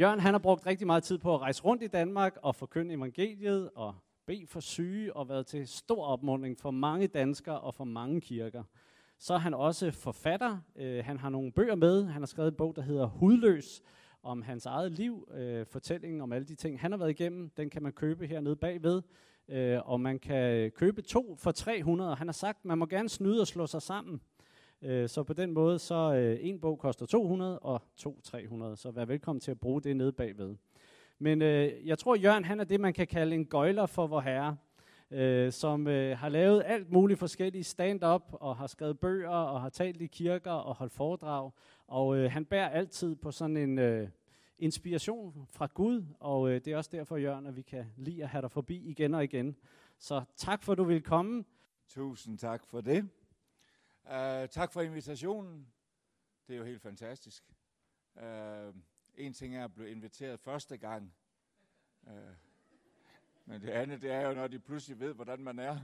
Jørgen han har brugt rigtig meget tid på at rejse rundt i Danmark og forkynde evangeliet og bede for syge og været til stor opmuntring for mange danskere og for mange kirker. Så er han også forfatter. Øh, han har nogle bøger med. Han har skrevet en bog, der hedder Hudløs, om hans eget liv, øh, fortællingen om alle de ting, han har været igennem. Den kan man købe hernede bagved, øh, og man kan købe to for 300. Han har sagt, man må gerne snyde og slå sig sammen. Øh, så på den måde, så øh, en bog koster 200 og to 300, så vær velkommen til at bruge det nede bagved. Men øh, jeg tror, Jørgen han er det, man kan kalde en gøjler for vor herre, øh, som øh, har lavet alt muligt forskellige stand-up, og har skrevet bøger, og har talt i kirker, og holdt foredrag. Og øh, han bærer altid på sådan en øh, inspiration fra Gud, og øh, det er også derfor, Jørgen, at vi kan lide at have dig forbi igen og igen. Så tak for, at du vil komme. Tusind tak for det. Uh, tak for invitationen. Det er jo helt fantastisk. Uh, en ting er at blive inviteret første gang. Uh, men det andet, det er jo, når de pludselig ved, hvordan man er,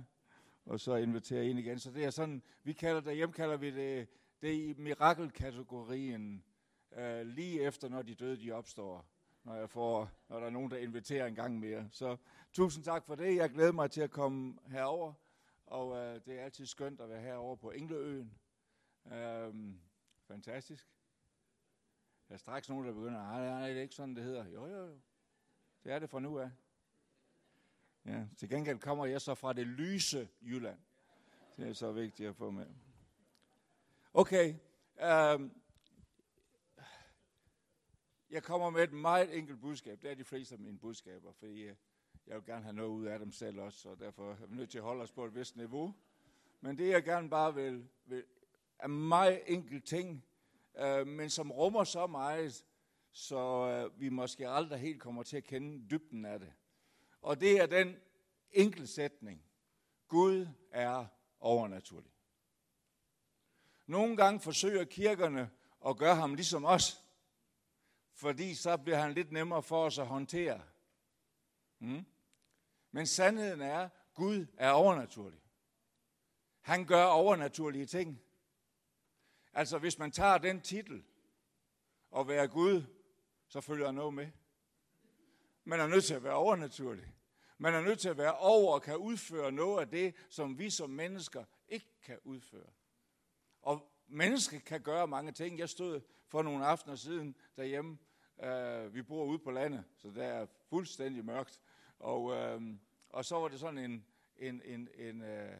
og så inviterer en igen. Så det er sådan, vi kalder det, hjem kalder vi det, det er i mirakelkategorien, uh, lige efter, når de døde, de opstår. Når, jeg får, når der er nogen, der inviterer en gang mere. Så tusind tak for det. Jeg glæder mig til at komme herover og øh, det er altid skønt at være herovre på Engleøen. Øhm, fantastisk. Der er straks nogen, der begynder, nej, nej, det er ikke sådan, det hedder. Jo, jo, jo. Det er det fra nu af. Ja, til gengæld kommer jeg så fra det lyse Jylland. Det er så vigtigt at få med. Okay. Øhm, jeg kommer med et meget enkelt budskab. Det er de fleste af mine budskaber, fordi øh, jeg vil gerne have noget ud af dem selv også, og derfor er vi nødt til at holde os på et vist niveau. Men det jeg gerne bare vil, vil er meget enkelt ting, øh, men som rummer så meget, så øh, vi måske aldrig helt kommer til at kende dybden af det. Og det er den enkel sætning. Gud er overnaturlig. Nogle gange forsøger kirkerne at gøre ham ligesom os, fordi så bliver han lidt nemmere for os at håndtere. Mm? Men sandheden er, Gud er overnaturlig. Han gør overnaturlige ting. Altså hvis man tager den titel og være Gud, så følger noget med. Man er nødt til at være overnaturlig. Man er nødt til at være over og kan udføre noget af det, som vi som mennesker ikke kan udføre. Og mennesker kan gøre mange ting. Jeg stod for nogle aftener siden derhjemme. Uh, vi bor ude på landet, så der er fuldstændig mørkt. Og, øh, og så var det sådan en, en, en, en, øh,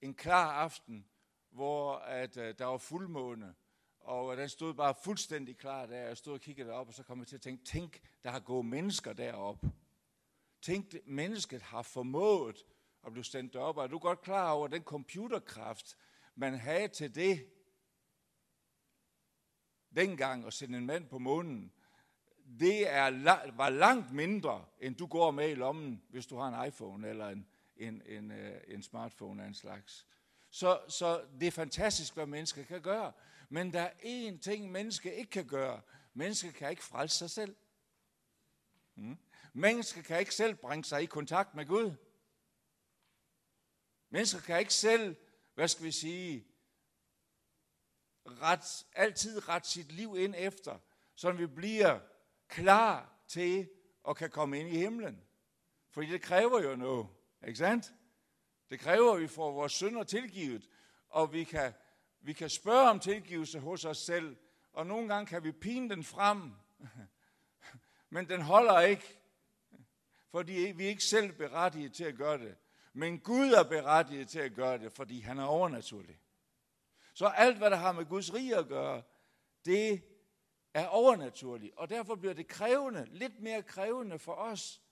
en klar aften, hvor at, øh, der var fuldmåne, og øh, den stod bare fuldstændig klar der. Jeg stod og kiggede op, og så kom jeg til at tænke, tænk, der har gået mennesker derop. Tænk, mennesket har formået at blive sendt derop. Og er du godt klar over den computerkraft, man havde til det dengang at sende en mand på månen? Det er, var langt mindre, end du går med i lommen, hvis du har en iPhone eller en, en, en, øh, en smartphone af en slags. Så, så det er fantastisk, hvad mennesker kan gøre. Men der er én ting, mennesker ikke kan gøre. Mennesker kan ikke frelse sig selv. Mm. Mennesker kan ikke selv bringe sig i kontakt med Gud. Mennesker kan ikke selv, hvad skal vi sige, ret, altid ret sit liv ind efter, så vi bliver klar til at kan komme ind i himlen. Fordi det kræver jo noget, ikke sandt? Det kræver, at vi får vores synder tilgivet, og vi kan, vi kan spørge om tilgivelse hos os selv, og nogle gange kan vi pine den frem, men den holder ikke, fordi vi er ikke selv berettiget til at gøre det. Men Gud er berettiget til at gøre det, fordi han er overnaturlig. Så alt, hvad der har med Guds rige at gøre, det er overnaturlig, og derfor bliver det krævende, lidt mere krævende for os,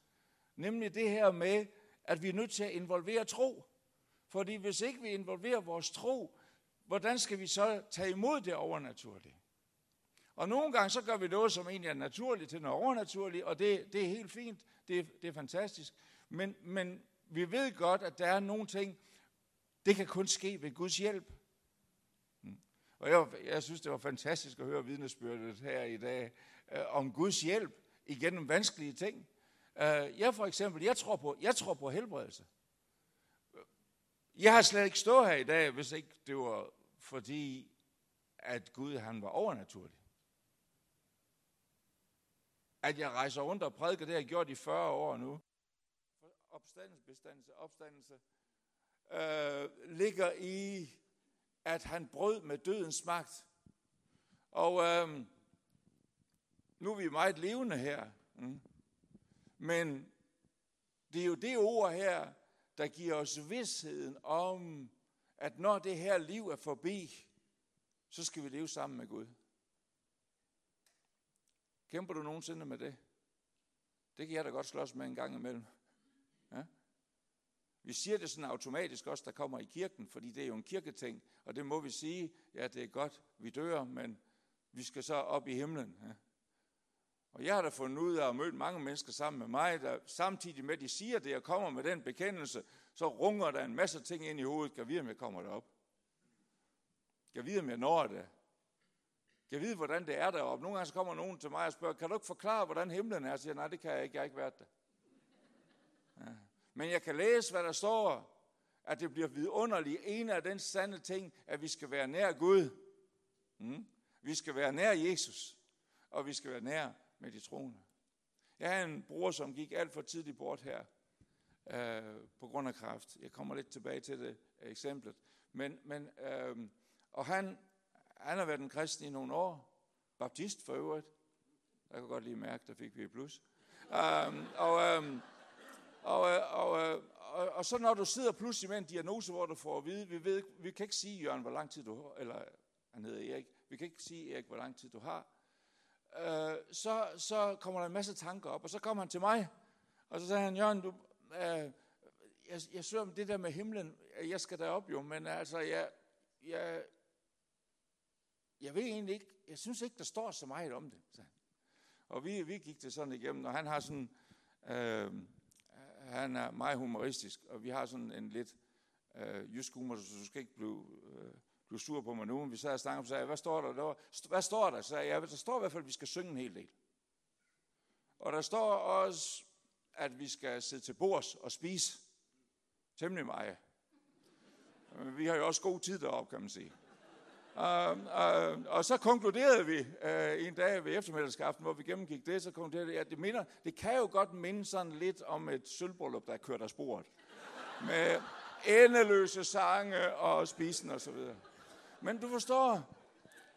nemlig det her med, at vi er nødt til at involvere tro. Fordi hvis ikke vi involverer vores tro, hvordan skal vi så tage imod det overnaturlige? Og nogle gange så gør vi noget, som egentlig er naturligt til noget overnaturligt, og det, det er helt fint, det, det er fantastisk. Men, men vi ved godt, at der er nogle ting, det kan kun ske ved Guds hjælp. Og jeg, jeg synes, det var fantastisk at høre vidnesbyrdet her i dag øh, om Guds hjælp igennem vanskelige ting. Øh, jeg for eksempel, jeg tror på, jeg tror på helbredelse. Jeg har slet ikke stået her i dag, hvis ikke det var fordi, at Gud han var overnaturlig. at jeg rejser rundt og prædiker, det har jeg gjort i 40 år nu. Opstandelse, bestandelse, opstandelse, øh, ligger i, at han brød med dødens magt. Og øh, nu er vi meget levende her. Mm. Men det er jo det ord her, der giver os vidsheden om, at når det her liv er forbi, så skal vi leve sammen med Gud. Kæmper du nogensinde med det? Det kan jeg da godt slås med en gang imellem. Vi siger det sådan automatisk også, der kommer i kirken, fordi det er jo en kirketing, og det må vi sige, ja, det er godt, vi dør, men vi skal så op i himlen. Ja? Og jeg har da fundet ud af at møde mange mennesker sammen med mig, der samtidig med, at de siger det og kommer med den bekendelse, så runger der en masse ting ind i hovedet. Kan vide, om jeg kommer derop? Kan vide, om jeg når det? Kan vide, hvordan det er deroppe? Nogle gange så kommer nogen til mig og spørger, kan du ikke forklare, hvordan himlen er? Jeg siger, nej, det kan jeg ikke. Jeg har ikke været der. Ja. Men jeg kan læse, hvad der står, at det bliver vidunderligt. En af den sande ting, at vi skal være nær Gud. Mm. Vi skal være nær Jesus, og vi skal være nær med de troende. Jeg har en bror, som gik alt for tidligt bort her, øh, på grund af kræft. Jeg kommer lidt tilbage til det eksemplet. Men, men, øh, og han, han har været en kristen i nogle år, baptist for øvrigt. Jeg kan godt lige mærke, der fik vi et plus. Um, og, um, og, øh, og, øh, og, og, så når du sidder pludselig med en diagnose, hvor du får at vide, vi, ved, vi kan ikke sige, Jørgen, hvor lang tid du har, eller han hedder Erik, vi kan ikke sige, Erik, hvor lang tid du har. øh, så, så kommer der en masse tanker op, og så kommer han til mig, og så siger han, Jørgen, du, øh, jeg, jeg søger om det der med himlen, jeg skal derop jo, men altså, jeg, jeg, jeg ved egentlig ikke, jeg synes ikke, der står så meget om det. Så. Og vi, vi gik det sådan igennem, og han har sådan, øh, han er meget humoristisk, og vi har sådan en lidt øh, jysk humor, så du skal ikke blive, øh, blive sur på mig nu. Men vi sad og snakkede og sagde, hvad står der? der hvad står der? Så sagde jeg, der står i hvert fald, at vi skal synge en hel del. Og der står også, at vi skal sidde til bords og spise. Temmelig meget. Vi har jo også god tid deroppe, kan man sige. Og, og, og så konkluderede vi uh, en dag ved eftermiddagskaften, hvor vi gennemgik det, så konkluderede vi, at det, minder, det kan jo godt minde sådan lidt om et sølvbrøllup, der kørte af sporet. Med endeløse sange og spisen og så videre. Men du forstår,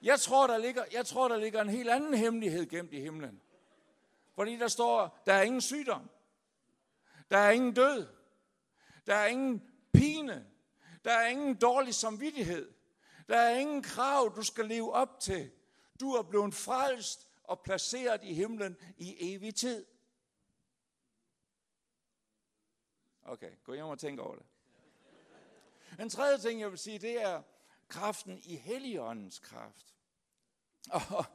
jeg tror, der ligger, jeg tror, der ligger en helt anden hemmelighed gemt i himlen. Fordi der står, der er ingen sygdom. Der er ingen død. Der er ingen pine. Der er ingen dårlig samvittighed. Der er ingen krav, du skal leve op til. Du er blevet frelst og placeret i himlen i evig tid. Okay, gå hjem og tænk over det. En tredje ting, jeg vil sige, det er kraften i Helligåndens kraft. Og,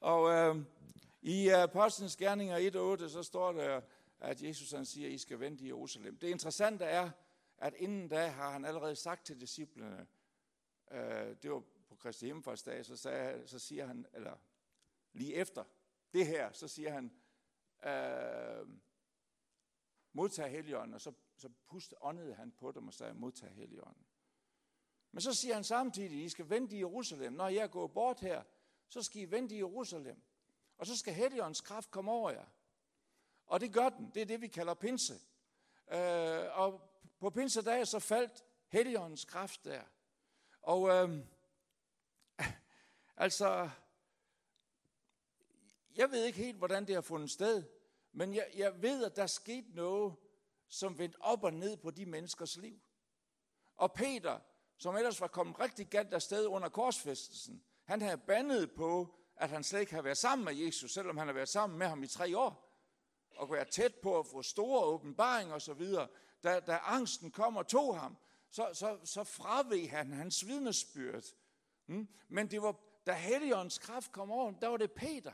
og øh, i Apostlenes Gerninger 1.8, så står der, at Jesus han siger, at I skal vente i Jerusalem. Det interessante er, at inden da har han allerede sagt til disciplene, øh, det var på Kristi Himmelfartsdag, så, sagde, så siger han, eller lige efter det her, så siger han, øh, modtag Helligånden, og så, så puste, åndede han på dem og sagde, modtag Helligånden. Men så siger han samtidig, I skal vente i Jerusalem. Når jeg går bort her, så skal I vente i Jerusalem. Og så skal Helligåndens kraft komme over jer. Og det gør den. Det er det, vi kalder pinse. Øh, og på pinsedag så faldt Helligåndens kraft der. Og øh, altså, jeg ved ikke helt, hvordan det har fundet sted, men jeg, jeg ved, at der skete noget, som vendte op og ned på de menneskers liv. Og Peter, som ellers var kommet rigtig galt afsted under korsfæstelsen, han havde bandet på, at han slet ikke havde været sammen med Jesus, selvom han havde været sammen med ham i tre år, og været tæt på at få store åbenbaringer osv., da, da angsten kom og tog ham, så, så, så fraveg han hans vidnesbyrd. Mm? Men det var, da Helligåndens kraft kom over, der var det Peter,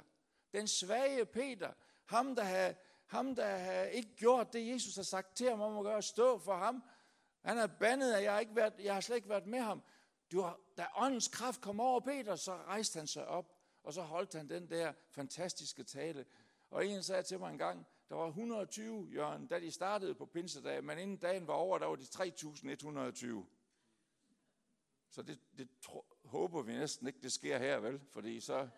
den svage Peter, ham der havde, ham, der havde ikke gjort det, Jesus har sagt til ham om at gøre, stå for ham. Han er bandet, at jeg har, ikke været, jeg har slet ikke været med ham. Du var, da åndens kraft kom over Peter, så rejste han sig op, og så holdt han den der fantastiske tale. Og en sagde til mig en gang, der var 120, Jørgen, da de startede på pinsedag, men inden dagen var over, der var de 3.120. Så det, det tro, håber vi næsten ikke, det sker her, vel? Fordi så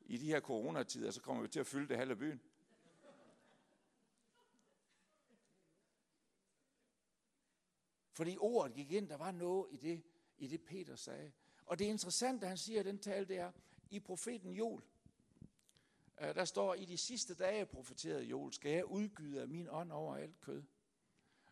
i de her coronatider, så kommer vi til at fylde det halve byen. Fordi ordet gik ind, der var noget i det, i det Peter sagde. Og det interessante, han siger i den tale, det er, i profeten Joel, Øh, der står, i de sidste dage profeterede Joel, skal jeg udgyde af min ånd over alt kød.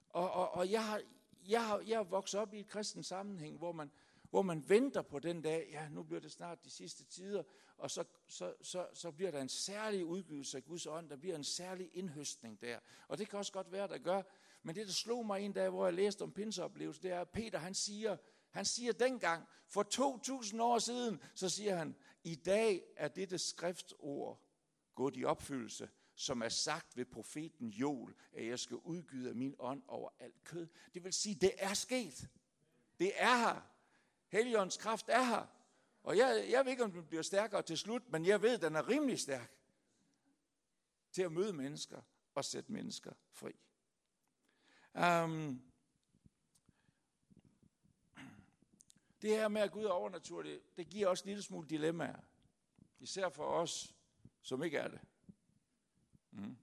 Og, og, og jeg, har, jeg, har, jeg har vokset op i et kristen sammenhæng, hvor man, hvor man venter på den dag, ja, nu bliver det snart de sidste tider, og så, så, så, så bliver der en særlig udgivelse af Guds ånd, der bliver en særlig indhøstning der. Og det kan også godt være, der gør. Men det, der slog mig en dag, hvor jeg læste om pinseoplevelsen, det er, at Peter han siger, han siger dengang, for 2000 år siden, så siger han, i dag er dette skriftord gået i opfyldelse, som er sagt ved profeten Joel, at jeg skal udgyde af min ånd over alt kød. Det vil sige, det er sket. Det er her. Helligåndens kraft er her. Og jeg, jeg ved ikke, om den bliver stærkere til slut, men jeg ved, at den er rimelig stærk til at møde mennesker og sætte mennesker fri. Um, det her med at Gud er overnaturlig, det giver også en lille smule dilemmaer. Især for os, som ikke er det. Mm.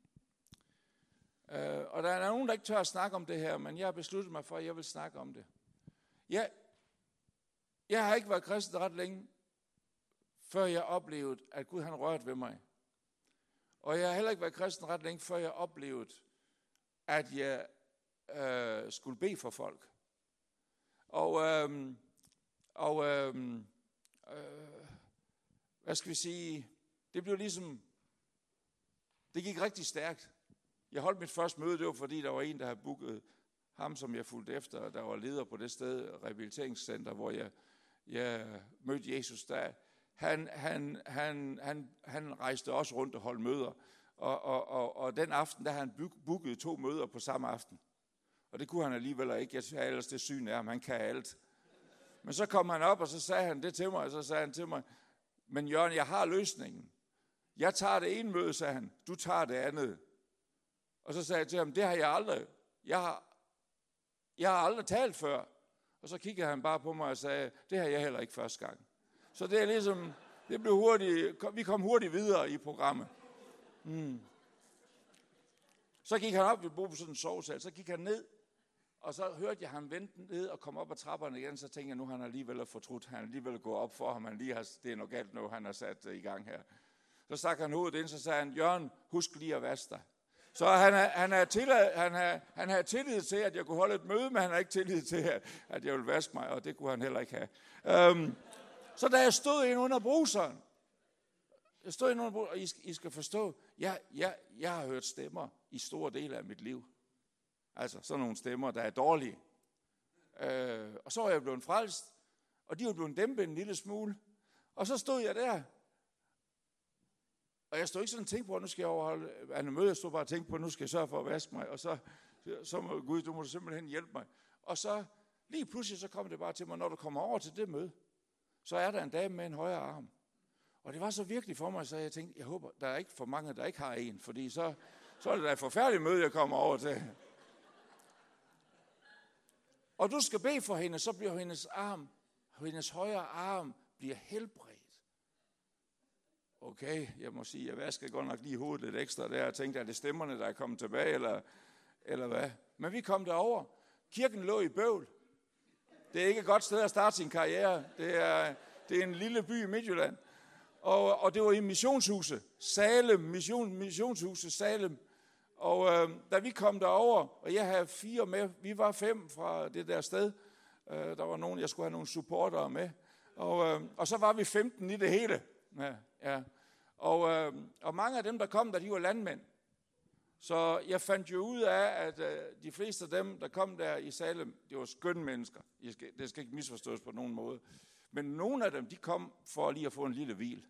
Uh, og der er nogen, der ikke tør at snakke om det her, men jeg har besluttet mig for, at jeg vil snakke om det. Jeg, jeg har ikke været kristen ret længe, før jeg oplevede, at Gud han rørte ved mig. Og jeg har heller ikke været kristen ret længe, før jeg oplevede, at jeg øh, skulle bede for folk. Og, øh, og øh, øh, hvad skal vi sige, det blev ligesom, det gik rigtig stærkt. Jeg holdt mit første møde, det var fordi, der var en, der havde booket ham, som jeg fulgte efter, der var leder på det sted, rehabiliteringscenter, hvor jeg, jeg mødte Jesus der. Han, han, han, han, han rejste også rundt og holdt møder. Og, og, og, og den aften, der han booket to møder på samme aften. Og det kunne han alligevel ikke. Jeg sagde ellers, det syn er, at han kan alt. Men så kom han op, og så sagde han det til mig, og så sagde han til mig, men Jørgen, jeg har løsningen. Jeg tager det ene møde, sagde han. Du tager det andet. Og så sagde jeg til ham, det har jeg aldrig. Jeg har, jeg har aldrig talt før. Og så kiggede han bare på mig og sagde, det har jeg heller ikke første gang. Så det er ligesom, det blev hurtigt, vi kom hurtigt videre i programmet. Mm. Så gik han op, vi boede på sådan en sovesal, så gik han ned, og så hørte jeg ham vente ned og komme op ad trapperne igen, så tænkte jeg, nu han alligevel fortrudt, han alligevel gå op for ham, han lige har, det er noget galt nu, han har sat øh, i gang her. Så stak han hovedet ind, så sagde han, Jørgen, husk lige at vaske dig. Så han, han, har tillid, han, har, han har tillid til, at jeg kunne holde et møde, men han har ikke tillid til, at jeg vil vaske mig, og det kunne han heller ikke have. Um, så da jeg stod ind under bruseren, jeg stod ind under bruseren, og I, I skal forstå, jeg, jeg, jeg har hørt stemmer i store dele af mit liv. Altså sådan nogle stemmer, der er dårlige. Uh, og så er jeg blevet frelst, og de var blevet dæmpet en lille smule. Og så stod jeg der, og jeg stod ikke sådan og tænkte på, at nu skal jeg overholde Anne Møde. Jeg stod bare og tænkte på, at nu skal jeg sørge for at vaske mig. Og så, så må Gud, du må simpelthen hjælpe mig. Og så lige pludselig så kom det bare til mig, når du kommer over til det møde, så er der en dame med en højere arm. Og det var så virkelig for mig, så jeg tænkte, jeg håber, der er ikke for mange, der ikke har en, fordi så, så er det da et forfærdeligt møde, jeg kommer over til. Og du skal bede for hende, så bliver hendes arm, hendes højre arm bliver helbredt. Okay, jeg må sige, jeg vaskede godt nok lige hovedet lidt ekstra der, og tænkte, er det stemmerne, der er kommet tilbage, eller, eller hvad? Men vi kom derover. Kirken lå i bøvl. Det er ikke et godt sted at starte sin karriere. Det er, det er en lille by i Midtjylland. Og, og det var i missionshuset. Salem, mission, missionshuset Salem. Og øh, da vi kom derover, og jeg havde fire med, vi var fem fra det der sted. Øh, der var nogen, jeg skulle have nogle supportere med. Og, øh, og så var vi 15 i det hele. Ja, ja. Og, øh, og mange af dem, der kom der, de var landmænd. Så jeg fandt jo ud af, at øh, de fleste af dem, der kom der i Salem, det var skønne mennesker. Jeg skal, det skal ikke misforstås på nogen måde. Men nogle af dem, de kom for lige at få en lille hvil.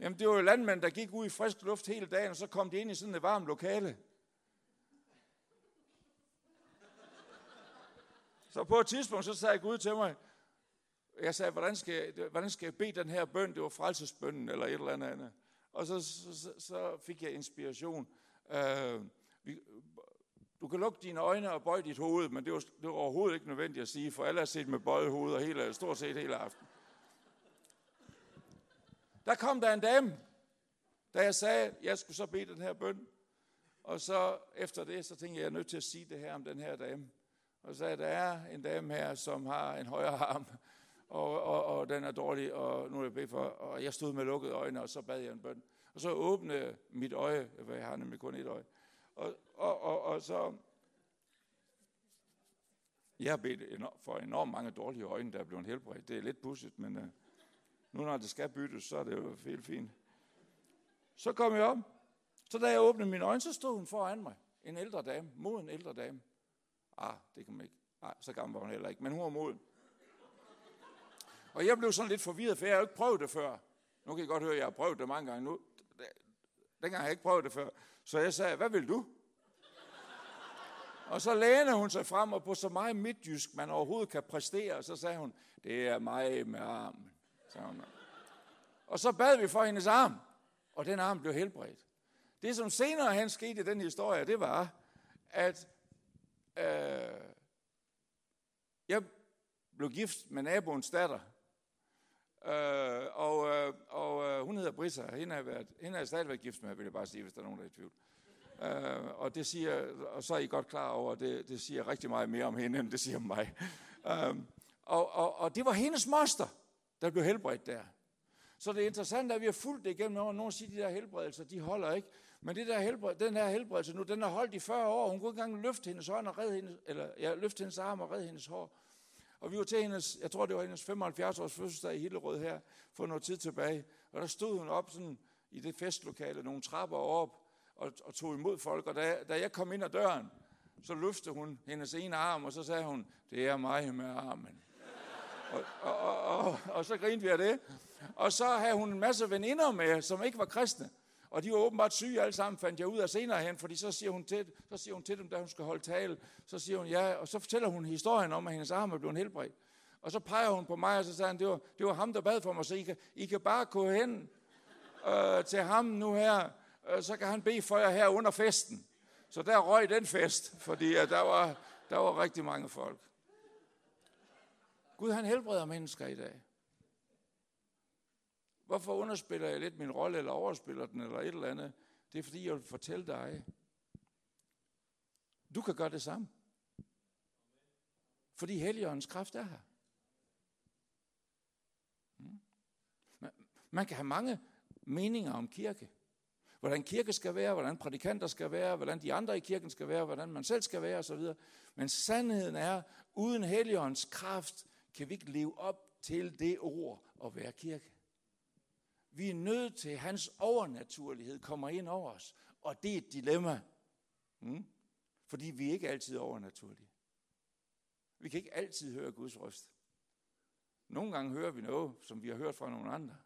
Jamen, det var jo landmænd, der gik ud i frisk luft hele dagen, og så kom de ind i sådan et varmt lokale. Så på et tidspunkt, så sagde Gud til mig, jeg sagde, hvordan skal, jeg, hvordan skal jeg bede den her bøn? Det var frelsesbønnen eller et eller andet. Og så, så, så fik jeg inspiration. Øh, vi, du kan lukke dine øjne og bøje dit hoved, men det var, det var overhovedet ikke nødvendigt at sige, for alle har set med bøjet hoved og hele, stort set hele aften. Der kom der en dame, da jeg sagde, at jeg skulle så bede den her bøn. Og så efter det, så tænkte jeg, jeg er nødt til at sige det her om den her dame. og sagde, der er en dame her, som har en højre arm, og, og, og den er dårlig, og nu er jeg bedt for, og jeg stod med lukkede øjne, og så bad jeg en bøn. Og så åbnede mit øje, for jeg har nemlig kun et øje, og, og, og, og så, jeg har bedt for enormt mange dårlige øjne, der er blevet helbredt. Det er lidt pusset, men uh, nu når det skal byttes, så er det jo helt fint. Så kom jeg op. Så da jeg åbnede mine øjne, så stod hun foran mig. En ældre dame. Moden ældre dame. Ah, det kan man ikke. Nej, så gammel var hun heller ikke. Men hun var moden. Og jeg blev sådan lidt forvirret, for jeg har jo ikke prøvet det før. Nu kan I godt høre, at jeg har prøvet det mange gange nu. Dengang har jeg ikke prøvet det før. Så jeg sagde, hvad vil du? Og så læner hun sig frem, og på så meget midtjysk, man overhovedet kan præstere, så sagde hun, det er mig med armen. Sagde hun. Og så bad vi for hendes arm, og den arm blev helbredt. Det, som senere hen skete i den historie, det var, at øh, jeg blev gift med naboens datter, øh, og, øh, og øh, hun hedder Brissa. Hende har, været, hende har stadigvæk gift med, vil jeg bare sige, hvis der er nogen, der er i tvivl. Øh, og det siger, og så er I godt klar over, at det, det siger rigtig meget mere om hende, end det siger om mig. Øh, og, og, og det var hendes moster, der blev helbredt der. Så det er interessant, at vi har fulgt det igennem år. Nogle siger, at de der helbredelser, de holder ikke. Men det der helbred, den her helbredelse nu, den har holdt i 40 år. Hun kunne ikke engang løfte hendes hånd og redde hendes, eller ja, løfte hendes arm og redde hendes hår. Og vi var til hendes, jeg tror det var hendes 75 års fødselsdag i Hillerød her, for noget tid tilbage. Og der stod hun op sådan i det festlokale, nogle trapper op, og, og tog imod folk. Og da, da jeg kom ind ad døren, så løftede hun hendes ene arm, og så sagde hun, det er mig med armen. og, og, og, og, og så grinte vi af det. Og så havde hun en masse veninder med, som ikke var kristne. Og de var åbenbart syge alle sammen, fandt jeg ud af senere hen, fordi så siger, hun til, så siger hun til dem, da hun skal holde tale, så siger hun ja, og så fortæller hun historien om, at hendes arm er blevet helbredt. Og så peger hun på mig, og så siger han, det var, det var ham, der bad for mig, så I kan, I kan bare gå hen øh, til ham nu her, øh, så kan han bede for jer her under festen. Så der røg den fest, fordi at der, var, der var rigtig mange folk. Gud, han helbreder mennesker i dag. Hvorfor underspiller jeg lidt min rolle, eller overspiller den, eller et eller andet? Det er fordi, jeg vil fortælle dig, du kan gøre det samme. Fordi Helligåndens kraft er her. Hmm? Man kan have mange meninger om kirke. Hvordan kirke skal være, hvordan prædikanter skal være, hvordan de andre i kirken skal være, hvordan man selv skal være osv. Men sandheden er, uden Helligåndens kraft kan vi ikke leve op til det ord at være kirke. Vi er nødt til, at hans overnaturlighed kommer ind over os. Og det er et dilemma. Mm? Fordi vi er ikke altid overnaturlige. Vi kan ikke altid høre Guds røst. Nogle gange hører vi noget, som vi har hørt fra nogle andre.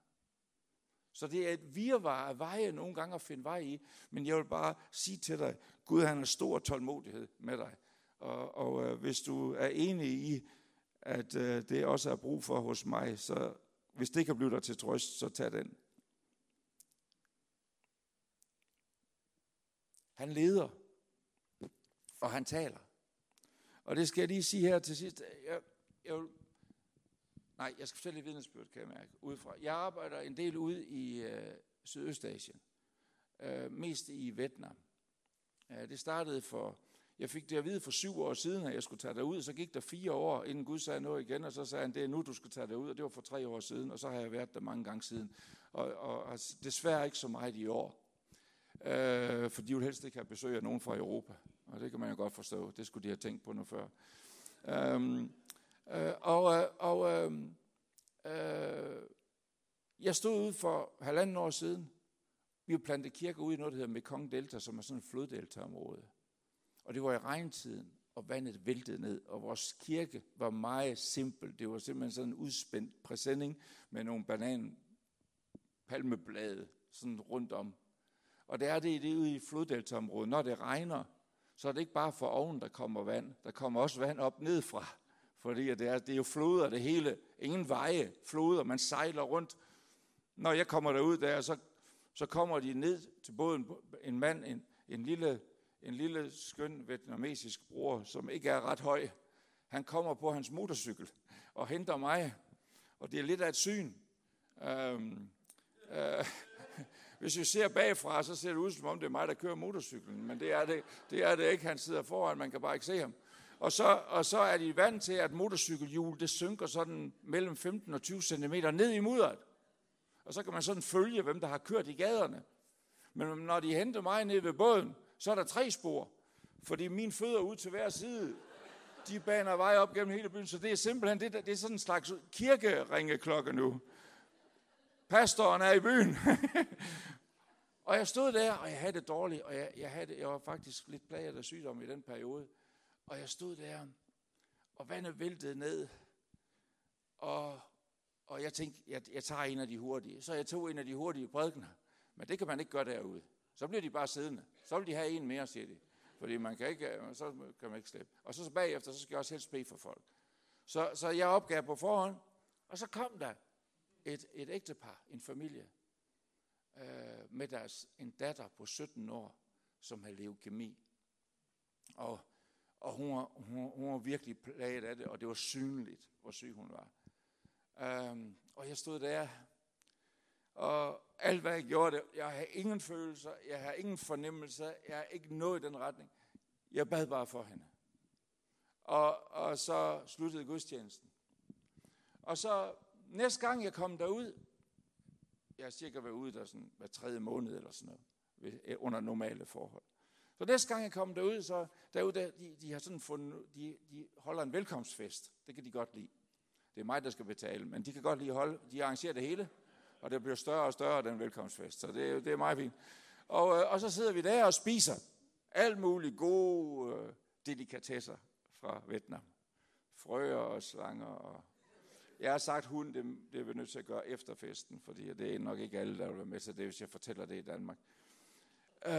Så det er et virvar af veje nogle gange at finde vej i. Men jeg vil bare sige til dig, Gud han har stor tålmodighed med dig. Og, og øh, hvis du er enig i, at øh, det også er brug for hos mig, så hvis det kan blive dig til trøst, så tag den. Han leder, og han taler. Og det skal jeg lige sige her til sidst. Jeg, jeg vil, nej, jeg skal fortælle et vidnesbyrd, kan jeg mærke, udefra. Jeg arbejder en del ude i øh, Sydøstasien, øh, mest i Vietnam. Øh, det startede for jeg fik det at vide for syv år siden, at jeg skulle tage derud, så gik der fire år, inden Gud sagde noget igen, og så sagde han, det er nu, du skal tage derud, og det var for tre år siden, og så har jeg været der mange gange siden. Og, og, og desværre ikke så meget i år, øh, for de vil helst ikke have besøg af nogen fra Europa, og det kan man jo godt forstå, det skulle de have tænkt på nu før. Øhm, øh, og øh, og øh, øh, jeg stod ude for halvanden år siden, vi har plantet kirker ude i noget, der hedder Mekong Delta, som er sådan et floddeltaområde. Og det var i regntiden, og vandet væltede ned, og vores kirke var meget simpel. Det var simpelthen sådan en udspændt præsending med nogle banan palmeblade sådan rundt om. Og det er det, det ude i floddeltaområdet. Når det regner, så er det ikke bare for oven, der kommer vand. Der kommer også vand op nedfra. Fordi det er, det er jo floder det hele. Ingen veje, floder, man sejler rundt. Når jeg kommer derud der, så, så kommer de ned til båden. En mand, en, en lille en lille skøn vietnamesisk bror, som ikke er ret høj. Han kommer på hans motorcykel og henter mig, og det er lidt af et syn. Øhm, øh, hvis vi ser bagfra, så ser det ud som om, det er mig, der kører motorcyklen, men det er det, det er det ikke. Han sidder foran, man kan bare ikke se ham. Og så, og så er de vant til, at motorcykelhjul, det synker sådan mellem 15 og 20 cm ned i mudderet. Og så kan man sådan følge, hvem der har kørt i gaderne. Men når de henter mig ned ved båden, så er der tre spor. Fordi mine fødder ud til hver side, de baner vej op gennem hele byen. Så det er simpelthen, det, det er sådan en slags kirkeringeklokke nu. Pastoren er i byen. og jeg stod der, og jeg havde det dårligt, og jeg, jeg, havde det, jeg var faktisk lidt plaget af sygdom i den periode. Og jeg stod der, og vandet væltede ned, og, og jeg tænkte, jeg, jeg tager en af de hurtige. Så jeg tog en af de hurtige prædikener. Men det kan man ikke gøre derude. Så bliver de bare siddende. Så vil de have en mere, siger de. Fordi man kan ikke, øh, så kan man ikke slippe. Og så bagefter, så skal jeg også helst bede for folk. Så, så jeg opgav på forhånd, og så kom der et, et ægtepar, en familie, øh, med deres en datter på 17 år, som havde leukemi. Og, og hun, var, hun, hun var virkelig plaget af det, og det var synligt, hvor syg hun var. Um, og jeg stod der, og alt hvad jeg gjorde, det, jeg har ingen følelser, jeg har ingen fornemmelser, jeg havde ikke noget i den retning. Jeg bad bare for hende. Og, og så sluttede gudstjenesten. Og så næste gang jeg kom derud, jeg har cirka været ude der sådan hver tredje måned eller sådan noget, eh, under normale forhold. Så næste gang jeg kom derud, så derude, der, de, de har sådan fundet, de, de holder en velkomstfest. Det kan de godt lide. Det er mig, der skal betale, men de kan godt lide holde, de arrangerer det hele, og det bliver større og større, den velkomstfest. Så det, det er meget fint. Og, øh, og så sidder vi der og spiser alt muligt gode øh, delikatesser fra Vietnam. Frøer og slanger. Og jeg har sagt hund, det, det er vi nødt til at gøre efter festen, fordi det er nok ikke alle, der vil være med til det, hvis jeg fortæller det i Danmark.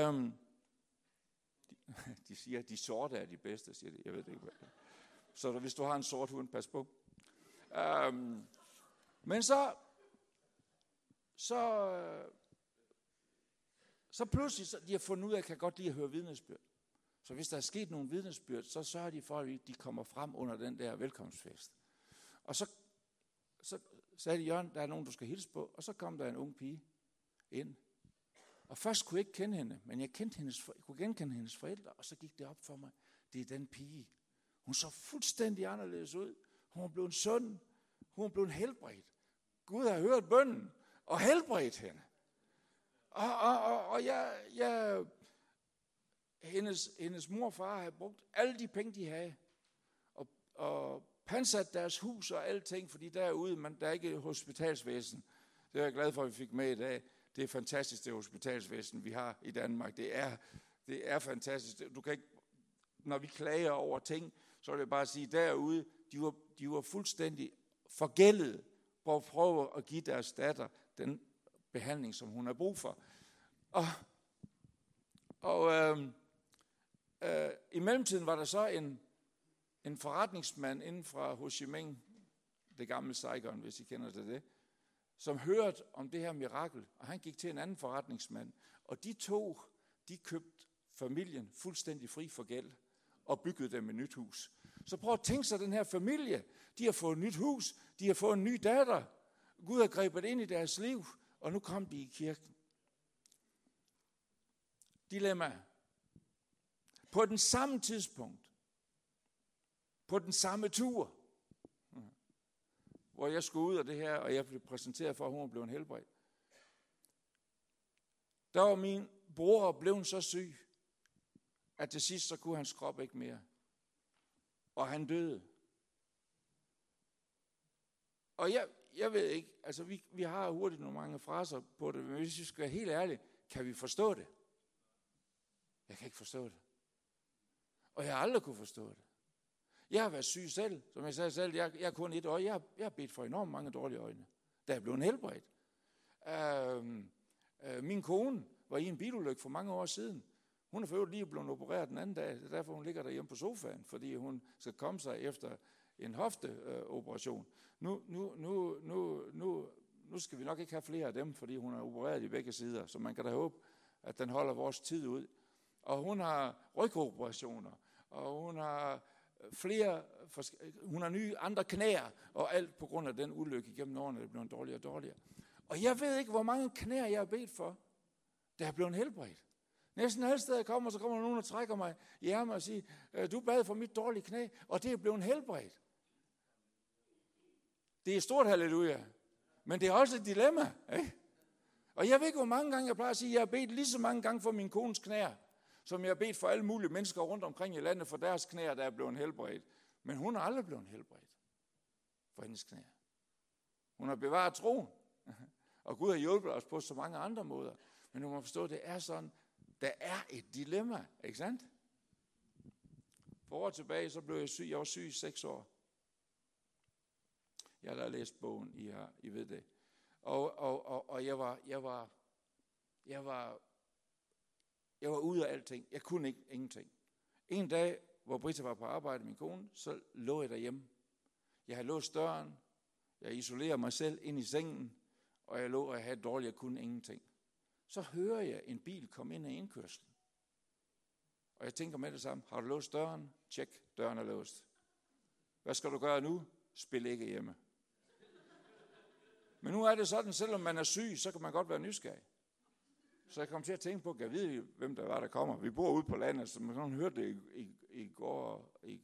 Um, de, de siger, at de sorte er de bedste, siger de. Jeg ved det ikke. Så hvis du har en sort hund, pas på. Um, men så, så, øh, så pludselig, så de har fundet ud af, at jeg kan godt lide at høre vidnesbyrd. Så hvis der er sket nogle vidnesbyrd, så sørger de for, at de kommer frem under den der velkomstfest. Og så, så sagde de, Jørgen, der er nogen, du skal hilse på. Og så kom der en ung pige ind. Og først kunne jeg ikke kende hende, men jeg, kendte hendes, jeg kunne genkende hendes forældre, og så gik det op for mig, det er den pige. Hun så fuldstændig anderledes ud. Hun er blevet sund. Hun er blevet helbredt. Gud har hørt bønden og helbredt hende. Og, og, og, og jeg, jeg, hendes, hendes mor og far havde brugt alle de penge, de havde, og, og pansat deres hus og alting, fordi derude, man, der er ikke hospitalsvæsen. Det er jeg glad for, at vi fik med i dag. Det er fantastisk, det hospitalsvæsen, vi har i Danmark. Det er, det er fantastisk. Du kan ikke, når vi klager over ting, så vil jeg bare sige, derude, de var, de var fuldstændig forgældet på at prøve at give deres datter den behandling, som hun har brug for. Og, og øh, øh, i mellemtiden var der så en, en forretningsmand inden fra Ho Chi Minh, det gamle Saigon, hvis I kender til det, som hørte om det her mirakel, og han gik til en anden forretningsmand, og de to, de købte familien fuldstændig fri for gæld, og byggede dem et nyt hus. Så prøv at tænke sig den her familie. De har fået et nyt hus, de har fået en ny datter. Gud har grebet ind i deres liv, og nu kom de i kirken. Dilemma. På den samme tidspunkt, på den samme tur, hvor jeg skulle ud af det her, og jeg blev præsenteret for, at hun blev en helbred. Der var min bror blevet så syg, at til sidst så kunne hans krop ikke mere. Og han døde. Og jeg, jeg ved ikke, altså vi, vi har hurtigt nogle mange fraser på det, men hvis vi skal være helt ærlige, kan vi forstå det? Jeg kan ikke forstå det. Og jeg har aldrig kunne forstå det. Jeg har været syg selv, som jeg sagde selv, jeg, jeg er kun et øje, jeg, jeg har bedt for enormt mange dårlige øjne, da jeg blev en helbredt. Øhm, øh, min kone var i en bilulykke for mange år siden. Hun er for lige blevet opereret den anden dag, derfor hun ligger derhjemme på sofaen, fordi hun skal komme sig efter en hofteoperation. nu, nu, nu, nu, nu, nu skal vi nok ikke have flere af dem, fordi hun er opereret i begge sider, så man kan da håbe, at den holder vores tid ud. Og hun har rygoperationer, og hun har øh, flere, hun har nye andre knæer, og alt på grund af den ulykke gennem årene, det blev dårligere og dårligere. Og jeg ved ikke, hvor mange knæer jeg har bedt for, der er blevet helbredt. Næsten alle steder jeg kommer, så kommer der nogen, og trækker mig i ærmet og siger, øh, du bad for mit dårlige knæ, og det er blevet helbredt. Det er stort halleluja. Men det er også et dilemma. Ikke? Og jeg ved ikke, hvor mange gange jeg plejer at sige, at jeg har bedt lige så mange gange for min kones knæer, som jeg har bedt for alle mulige mennesker rundt omkring i landet for deres knæer, der er blevet helbredt. Men hun er aldrig blevet helbredt for hendes knæer. Hun har bevaret troen. Og Gud har hjulpet os på så mange andre måder. Men du må forstå, det er sådan, der er et dilemma, ikke sandt? For år tilbage, så blev jeg syg. Jeg var syg i seks år. Jeg har læst bogen, I, har, I ved det. Og, og, og, og jeg var, jeg var, jeg var, jeg var ude af alting. Jeg kunne ikke ingenting. En dag, hvor Britta var på arbejde, min kone, så lå jeg derhjemme. Jeg havde låst døren, jeg isolerer mig selv ind i sengen, og jeg lå og jeg havde dårligt, jeg kunne ingenting. Så hører jeg en bil komme ind af indkørslen. Og jeg tænker med det samme, har du låst døren? Tjek, døren er låst. Hvad skal du gøre nu? Spil ikke hjemme. Men nu er det sådan, selvom man er syg, så kan man godt være nysgerrig. Så jeg kom til at tænke på, kan jeg vide, hvem der var, der kommer. Vi bor ude på landet, så man sådan hørte det i, i, i går, i,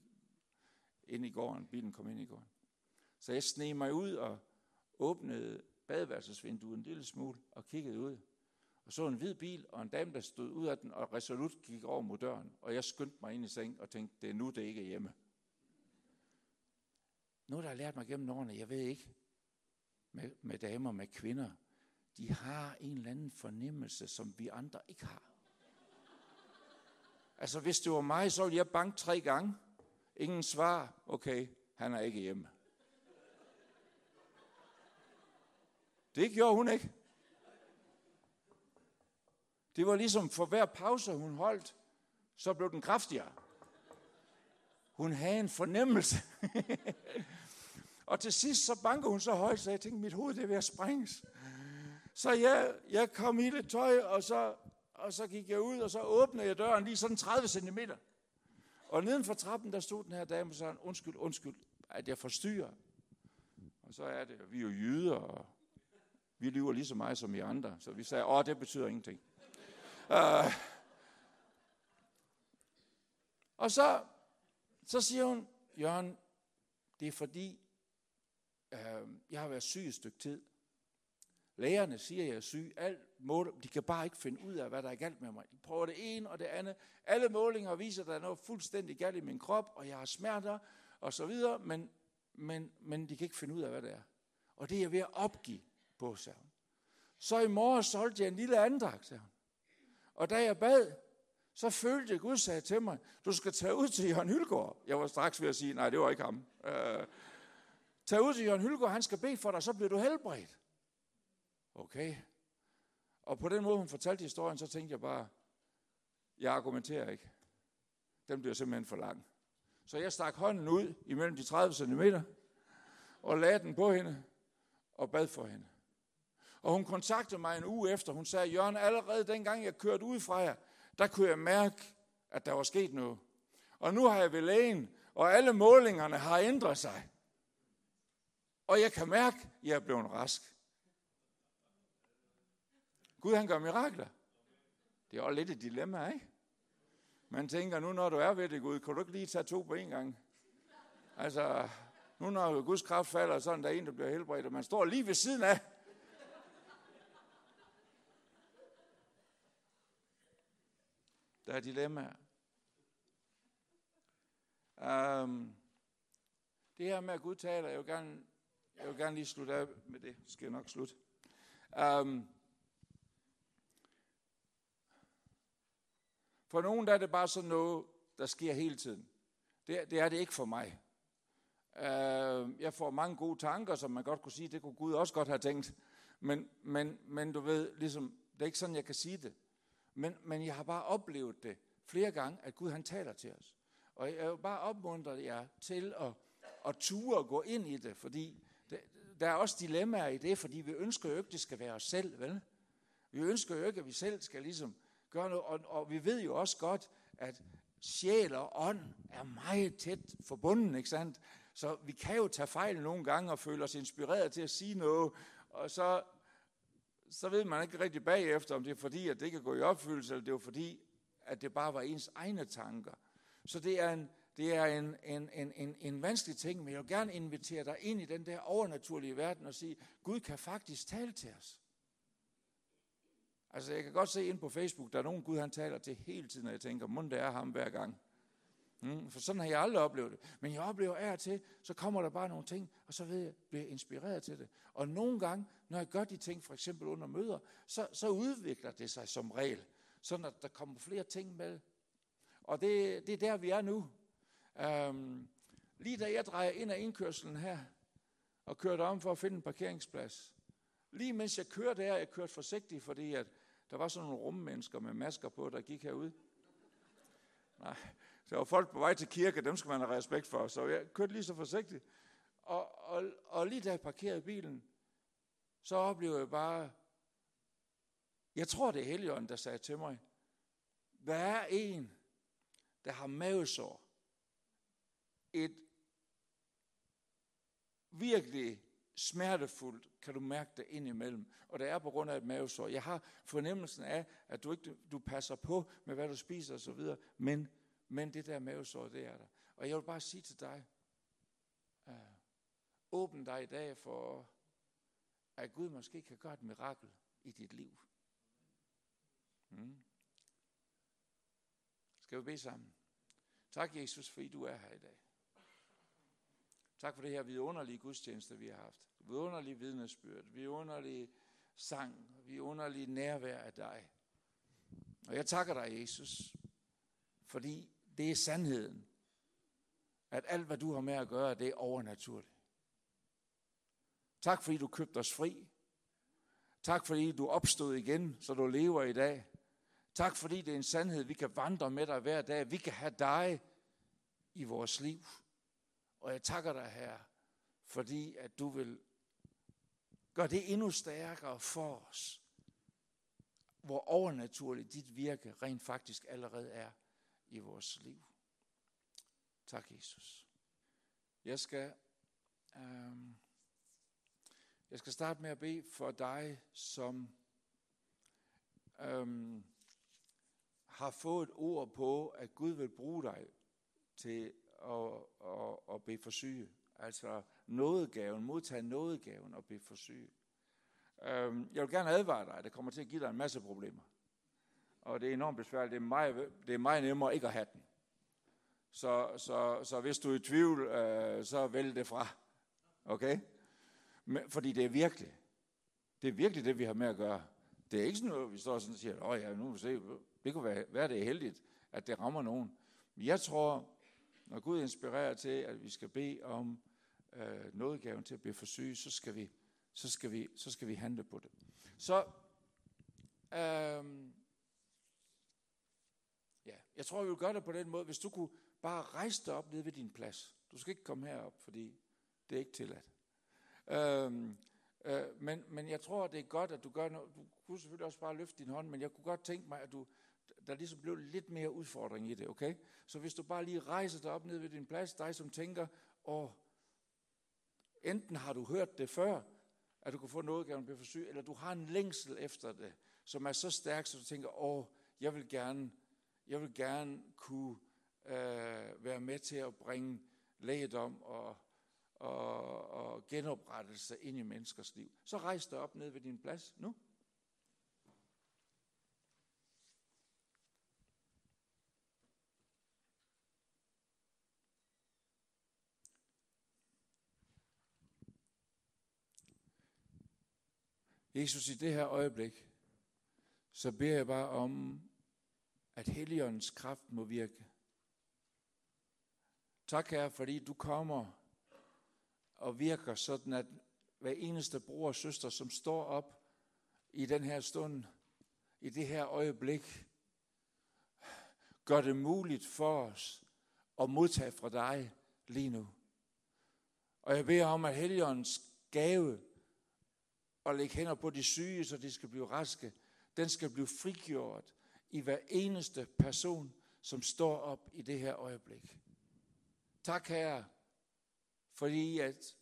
ind i gården. Bilen kom ind i gården. Så jeg sneg mig ud og åbnede badeværelsesvinduet en lille smule og kiggede ud. Og så en hvid bil og en dame, der stod ud af den og resolut gik over mod døren. Og jeg skyndte mig ind i seng og tænkte, det er nu, det ikke er hjemme. Noget, der har lært mig gennem årene, jeg ved ikke, med, med damer, med kvinder, de har en eller anden fornemmelse, som vi andre ikke har. Altså, hvis det var mig, så ville jeg banke tre gange. Ingen svar. Okay, han er ikke hjemme. Det gjorde hun ikke. Det var ligesom for hver pause, hun holdt, så blev den kraftigere. Hun havde en fornemmelse. og til sidst så banker hun så højt, så jeg tænkte, mit hoved det er ved at sprænges. Så jeg, jeg kom i det tøj, og så, og så gik jeg ud, og så åbnede jeg døren lige sådan 30 cm. Og neden for trappen, der stod den her dame og sagde, undskyld, undskyld, at jeg forstyrrer. Og så er det, vi er jo jyder, og vi lyver lige så meget som I andre. Så vi sagde, åh, det betyder ingenting. uh, og så, så siger hun, Jørgen, det er fordi, Øhm, jeg har været syg et stykke tid. Lægerne siger, at jeg er syg. Alt mål, de kan bare ikke finde ud af, hvad der er galt med mig. De prøver det ene og det andet. Alle målinger viser, at der er noget fuldstændig galt i min krop, og jeg har smerter og så videre, men, men, men de kan ikke finde ud af, hvad det er. Og det er jeg ved at opgive på, sagde hun. Så i morgen solgte jeg en lille andragt, sagde hun. Og da jeg bad, så følte jeg, Gud sagde til mig, du skal tage ud til Jørgen Hylgaard. Jeg var straks ved at sige, nej, det var ikke ham. Øh, tag ud til Jørgen Hylgaard, han skal bede for dig, så bliver du helbredt. Okay. Og på den måde, hun fortalte historien, så tænkte jeg bare, jeg argumenterer ikke. Den bliver simpelthen for lang. Så jeg stak hånden ud imellem de 30 cm og lagde den på hende og bad for hende. Og hun kontaktede mig en uge efter. Hun sagde, Jørgen, allerede dengang jeg kørte ud fra jer, der kunne jeg mærke, at der var sket noget. Og nu har jeg ved lægen, og alle målingerne har ændret sig. Og jeg kan mærke, at jeg er blevet rask. Gud han gør mirakler. Det er også lidt et dilemma, ikke? Man tænker, nu når du er ved det, Gud, kan du ikke lige tage to på en gang? Altså, nu når Guds kraft falder, sådan der er en, der bliver helbredt, og man står lige ved siden af. Der er dilemmaer. Um, øhm, det her med, at Gud taler, jeg vil gerne, jeg vil gerne lige slutte af med det. Skal jeg nok slutte. Um, For nogen der er det bare sådan noget, der sker hele tiden. Det, det er det ikke for mig. Uh, jeg får mange gode tanker, som man godt kunne sige, det kunne Gud også godt have tænkt. Men, men, men du ved, ligesom, det er ikke sådan, jeg kan sige det. Men, men jeg har bare oplevet det flere gange, at Gud han taler til os. Og jeg vil bare opmuntre jer til at, at ture og gå ind i det, fordi der er også dilemmaer i det, fordi vi ønsker jo ikke, at det skal være os selv, vel? Vi ønsker jo ikke, at vi selv skal ligesom gøre noget. Og, og vi ved jo også godt, at sjæl og ånd er meget tæt forbundet, ikke sandt? Så vi kan jo tage fejl nogle gange og føle os inspireret til at sige noget, og så, så ved man ikke rigtig bagefter, om det er fordi, at det ikke gå i opfyldelse, eller det er fordi, at det bare var ens egne tanker. Så det er en, det er en, en, en, en, en vanskelig ting, men jeg vil gerne invitere dig ind i den der overnaturlige verden og sige, Gud kan faktisk tale til os. Altså, jeg kan godt se ind på Facebook, der er nogen Gud, han taler til hele tiden, og jeg tænker, må det er ham hver gang. Mm, for sådan har jeg aldrig oplevet det. Men jeg oplever af og til, så kommer der bare nogle ting, og så ved jeg, bliver jeg inspireret til det. Og nogle gange, når jeg gør de ting, for eksempel under møder, så, så udvikler det sig som regel. Sådan at der kommer flere ting med. Og det, det er der, vi er nu. Øhm, lige da jeg drejer ind af indkørselen her, og kørte om for at finde en parkeringsplads. Lige mens jeg kørte der, jeg kørte forsigtigt, fordi at der var sådan nogle rummennesker med masker på, der gik herud. Nej, der var folk på vej til kirke, dem skal man have respekt for, så jeg kørte lige så forsigtigt. Og, og, og lige da jeg parkerede bilen, så oplevede jeg bare, jeg tror det er Helion, der sagde til mig, hvad er en, der har mavesår? Et virkelig smertefuldt, kan du mærke det indimellem. Og det er på grund af et mavesår. Jeg har fornemmelsen af, at du ikke du passer på med, hvad du spiser osv., men, men det der mavesår, det er der. Og jeg vil bare sige til dig, øh, åbn dig i dag for, at Gud måske kan gøre et mirakel i dit liv. Mm. Skal vi bede sammen? Tak, Jesus, fordi du er her i dag. Tak for det her vidunderlige gudstjeneste, vi har haft. Vidunderlige vidnesbyrd, vidunderlige sang, vidunderlige nærvær af dig. Og jeg takker dig, Jesus, fordi det er sandheden, at alt, hvad du har med at gøre, det er overnaturligt. Tak, fordi du købte os fri. Tak, fordi du opstod igen, så du lever i dag. Tak, fordi det er en sandhed, vi kan vandre med dig hver dag. Vi kan have dig i vores liv. Og jeg takker dig her, fordi at du vil gøre det endnu stærkere for os, hvor overnaturligt dit virke rent faktisk allerede er i vores liv. Tak, Jesus. Jeg skal, øhm, jeg skal starte med at bede for dig, som øhm, har fået et ord på, at Gud vil bruge dig til og, og, og bede for syge. Altså nådegaven, modtage nådegaven og bede for syge. Øhm, jeg vil gerne advare dig, det kommer til at give dig en masse problemer. Og det er enormt besværligt. Det er meget, det er meget nemmere ikke at have den. Så, så, så hvis du er i tvivl, øh, så vælg det fra. Okay? Men, fordi det er virkelig. Det er virkelig det, vi har med at gøre. Det er ikke sådan noget, vi står sådan og siger, åh ja, nu må vi se, det kunne være, være det heldigt, at det rammer nogen. Men jeg tror, når Gud inspirerer til, at vi skal bede om øh, nådegaven til at blive for syge, så skal vi, så skal vi, så skal vi handle på det. Så øh, ja, jeg tror, vi vil gøre det på den måde, hvis du kunne bare rejse dig op nede ved din plads. Du skal ikke komme herop, fordi det er ikke tilladt. Øh, øh, men, men jeg tror, det er godt, at du gør noget. Du kunne selvfølgelig også bare løfte din hånd, men jeg kunne godt tænke mig, at du der ligesom blev lidt mere udfordring i det, okay? Så hvis du bare lige rejser dig op ned ved din plads, dig som tænker, og enten har du hørt det før, at du kan få noget, gerne blive for syg, eller du har en længsel efter det, som er så stærk, så du tænker, åh, jeg vil gerne, jeg vil gerne kunne øh, være med til at bringe lægedom og, og, og genoprettelse ind i menneskers liv. Så rejs dig op ned ved din plads nu. Jesus, i det her øjeblik, så beder jeg bare om, at Helligåndens kraft må virke. Tak Herre, fordi du kommer og virker sådan, at hver eneste bror og søster, som står op i den her stund, i det her øjeblik, gør det muligt for os at modtage fra dig lige nu. Og jeg beder om, at Helligåndens gave og lægge hænder på de syge, så de skal blive raske. Den skal blive frigjort i hver eneste person, som står op i det her øjeblik. Tak, Herre, fordi at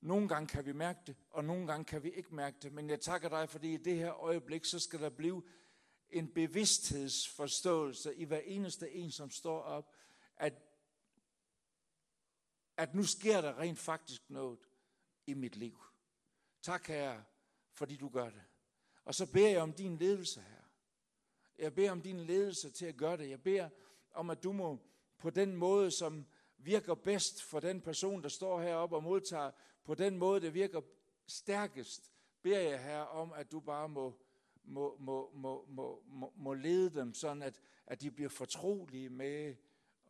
nogle gange kan vi mærke det, og nogle gange kan vi ikke mærke det. Men jeg takker dig, fordi i det her øjeblik, så skal der blive en bevidsthedsforståelse i hver eneste en, som står op, at, at nu sker der rent faktisk noget i mit liv. Tak, Herre, fordi du gør det. Og så beder jeg om din ledelse her. Jeg beder om din ledelse til at gøre det. Jeg beder om, at du må på den måde, som virker bedst for den person, der står heroppe og modtager, på den måde, det virker stærkest, beder jeg her om, at du bare må, må, må, må, må, må, må lede dem, sådan at, at de bliver fortrolige med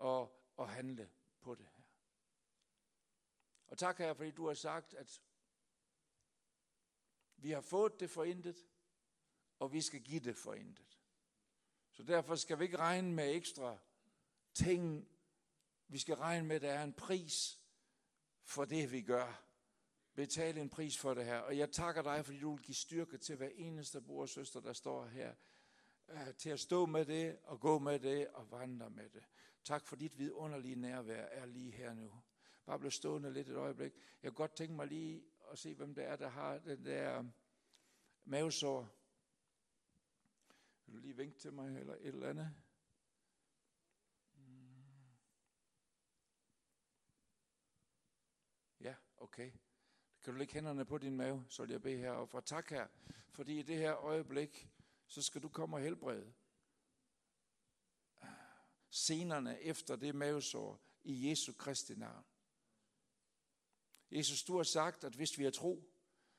at, at handle på det her. Og tak her, fordi du har sagt, at vi har fået det for intet, og vi skal give det for intet. Så derfor skal vi ikke regne med ekstra ting. Vi skal regne med, at der er en pris for det, vi gør. Betale en pris for det her. Og jeg takker dig, fordi du vil give styrke til hver eneste bror og søster, der står her. Øh, til at stå med det, og gå med det, og vandre med det. Tak for dit vidunderlige nærvær er lige her nu. Bare blev stående lidt et øjeblik. Jeg kunne godt tænke mig lige og se, hvem det er, der har den der mavesår. Vil du lige vinke til mig, eller et eller andet? Mm. Ja, okay. Kan du lægge hænderne på din mave, så vil jeg bede her. Og for tak her, fordi i det her øjeblik, så skal du komme og helbrede Senerne efter det mavesår i Jesu Kristi navn. Jesus, du har sagt, at hvis vi er tro,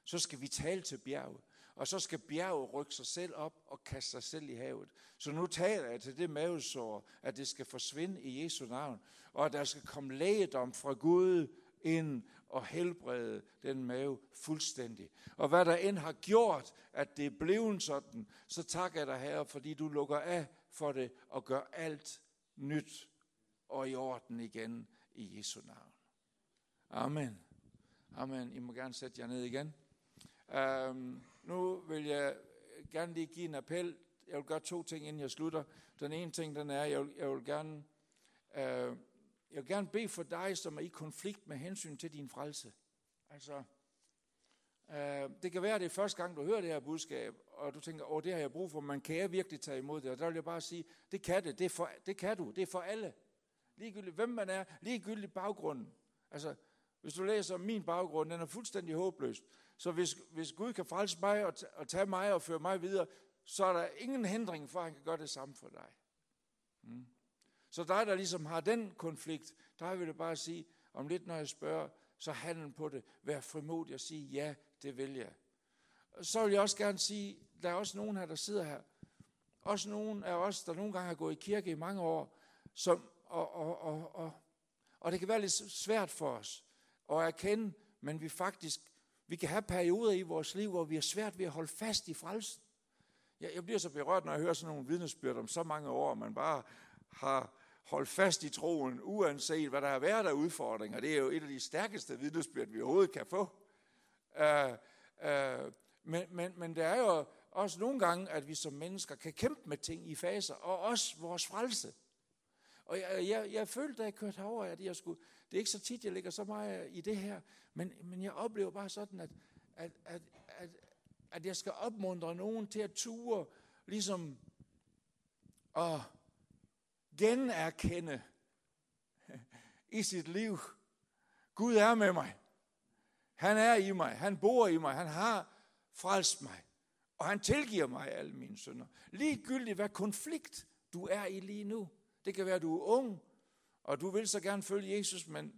så skal vi tale til bjerget. Og så skal bjerget rykke sig selv op og kaste sig selv i havet. Så nu taler jeg til det mavesår, at det skal forsvinde i Jesu navn. Og at der skal komme lægedom fra Gud ind og helbrede den mave fuldstændig. Og hvad der end har gjort, at det er blevet sådan, så takker jeg dig, Herre, fordi du lukker af for det og gør alt nyt og i orden igen i Jesu navn. Amen. Amen. I må gerne sætte jer ned igen. Øhm, nu vil jeg gerne lige give en appel. Jeg vil gøre to ting, inden jeg slutter. Den ene ting, den er, jeg vil, jeg vil gerne Øh, jeg vil gerne bede for dig, som er i konflikt med hensyn til din frelse. Altså, uh, det kan være, at det er første gang, du hører det her budskab, og du tænker, åh, det har jeg brug for, men kan jeg virkelig tage imod det? Og der vil jeg bare sige, det kan det, det, for, det kan du, det er for alle. Ligegyldigt hvem man er, ligegyldigt baggrunden. Altså, hvis du læser min baggrund, den er fuldstændig håbløs. Så hvis, hvis Gud kan frelse mig og, og tage mig og føre mig videre, så er der ingen hindring for, at han kan gøre det samme for dig. Mm. Så dig, der ligesom har den konflikt, der vil jeg bare sige, om lidt når jeg spørger, så handlen på det. Vær frimodig og sige, ja, det vil jeg. Så vil jeg også gerne sige, der er også nogen her, der sidder her. Også nogen af os, der nogle gange har gået i kirke i mange år, som, og, og, og, og, og det kan være lidt svært for os at erkende, men vi faktisk, vi kan have perioder i vores liv, hvor vi har svært ved at holde fast i frelsen. Jeg, jeg bliver så berørt, når jeg hører sådan nogle vidnesbyrd om så mange år, man bare har holdt fast i troen, uanset hvad der har været af udfordringer. Det er jo et af de stærkeste vidnesbyrd, vi overhovedet kan få. Uh, uh, men, men, men det er jo også nogle gange, at vi som mennesker kan kæmpe med ting i faser, og også vores frelse. Og jeg, jeg, jeg følte, da jeg kørte herover, at jeg skulle, det er ikke så tit, jeg ligger så meget i det her, men, men jeg oplever bare sådan, at, at, at, at, at jeg skal opmuntre nogen til at ture, ligesom at generkende i sit liv, Gud er med mig. Han er i mig. Han bor i mig. Han har frelst mig. Og han tilgiver mig alle mine synder. Ligegyldigt hvad konflikt du er i lige nu. Det kan være, at du er ung, og du vil så gerne følge Jesus, men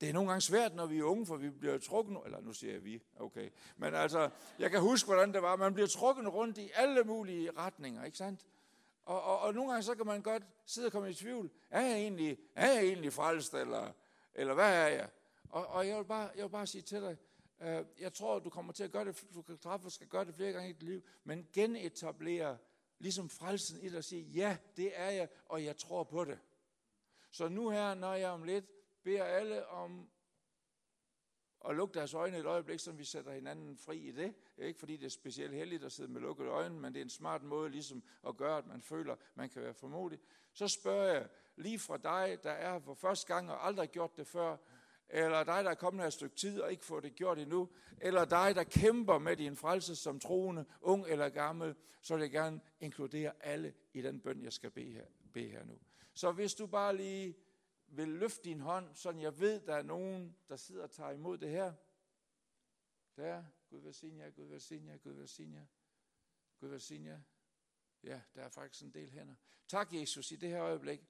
det er nogle gange svært, når vi er unge, for vi bliver trukket, eller nu siger jeg vi, okay. Men altså, jeg kan huske, hvordan det var. Man bliver trukket rundt i alle mulige retninger, ikke sandt? Og, og, og nogle gange så kan man godt sidde og komme i tvivl. Er jeg egentlig, er jeg egentlig frelst, eller, eller hvad er jeg? Og, og jeg, vil bare, jeg vil bare sige til dig, øh, jeg tror, du kommer til at gøre det, du kan træffe og skal gøre det flere gange i dit liv, men genetablere ligesom frelsen i dig og sige, ja, det er jeg, og jeg tror på det. Så nu her, når jeg om lidt beder alle om at lukke deres øjne et øjeblik, så vi sætter hinanden fri i det. Ikke fordi det er specielt heldigt at sidde med lukkede øjne, men det er en smart måde ligesom at gøre, at man føler, at man kan være formodig. Så spørger jeg lige fra dig, der er for første gang og aldrig gjort det før, eller dig, der er kommet her et stykke tid og ikke får det gjort endnu, eller dig, der kæmper med din frelse som troende, ung eller gammel, så vil jeg gerne inkludere alle i den bøn, jeg skal bede her, bede her nu. Så hvis du bare lige vil løfte din hånd, så jeg ved, der er nogen, der sidder og tager imod det her. Der, Gud velsigne jer, Gud velsigne jer, Gud velsigne jer, Gud velsigne jer. Ja, der er faktisk en del hænder. Tak, Jesus, i det her øjeblik.